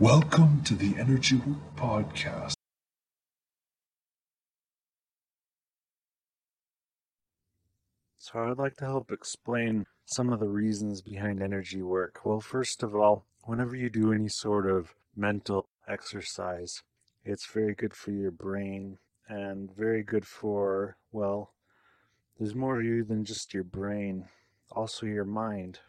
Welcome to the Energy Work Podcast. So, I'd like to help explain some of the reasons behind energy work. Well, first of all, whenever you do any sort of mental exercise, it's very good for your brain and very good for, well, there's more to you than just your brain, also your mind.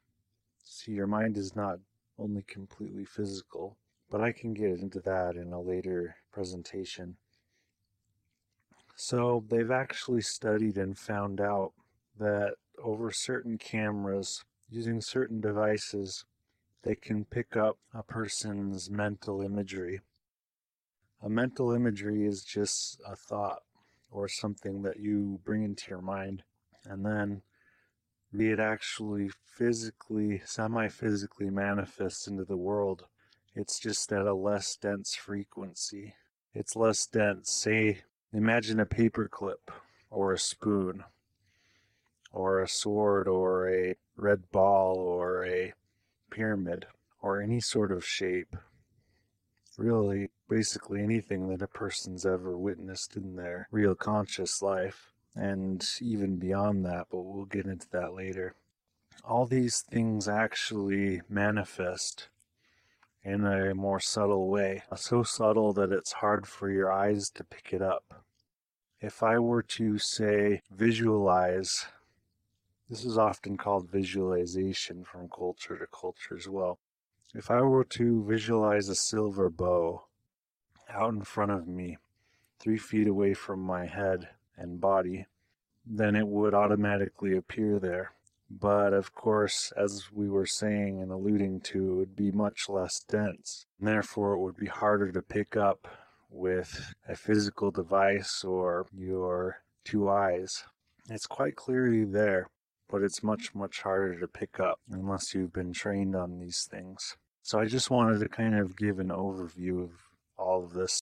See, your mind is not only completely physical, but I can get into that in a later presentation. So, they've actually studied and found out that over certain cameras, using certain devices, they can pick up a person's mental imagery. A mental imagery is just a thought or something that you bring into your mind, and then be it actually physically, semi physically manifests into the world. It's just at a less dense frequency. It's less dense. Say, imagine a paperclip or a spoon or a sword or a red ball or a pyramid or any sort of shape. Really, basically anything that a person's ever witnessed in their real conscious life, and even beyond that, but we'll get into that later. All these things actually manifest in a more subtle way, so subtle that it's hard for your eyes to pick it up. If I were to say visualize this is often called visualization from culture to culture as well. If I were to visualize a silver bow out in front of me, three feet away from my head and body, then it would automatically appear there. But of course, as we were saying and alluding to, it would be much less dense. And therefore, it would be harder to pick up with a physical device or your two eyes. It's quite clearly there but it's much, much harder to pick up unless you've been trained on these things. So I just wanted to kind of give an overview of all of this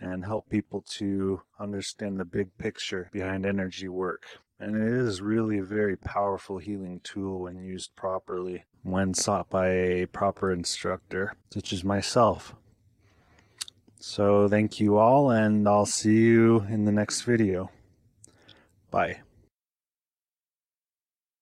and help people to understand the big picture behind energy work. And it is really a very powerful healing tool when used properly, when sought by a proper instructor, such as myself. So, thank you all, and I'll see you in the next video. Bye.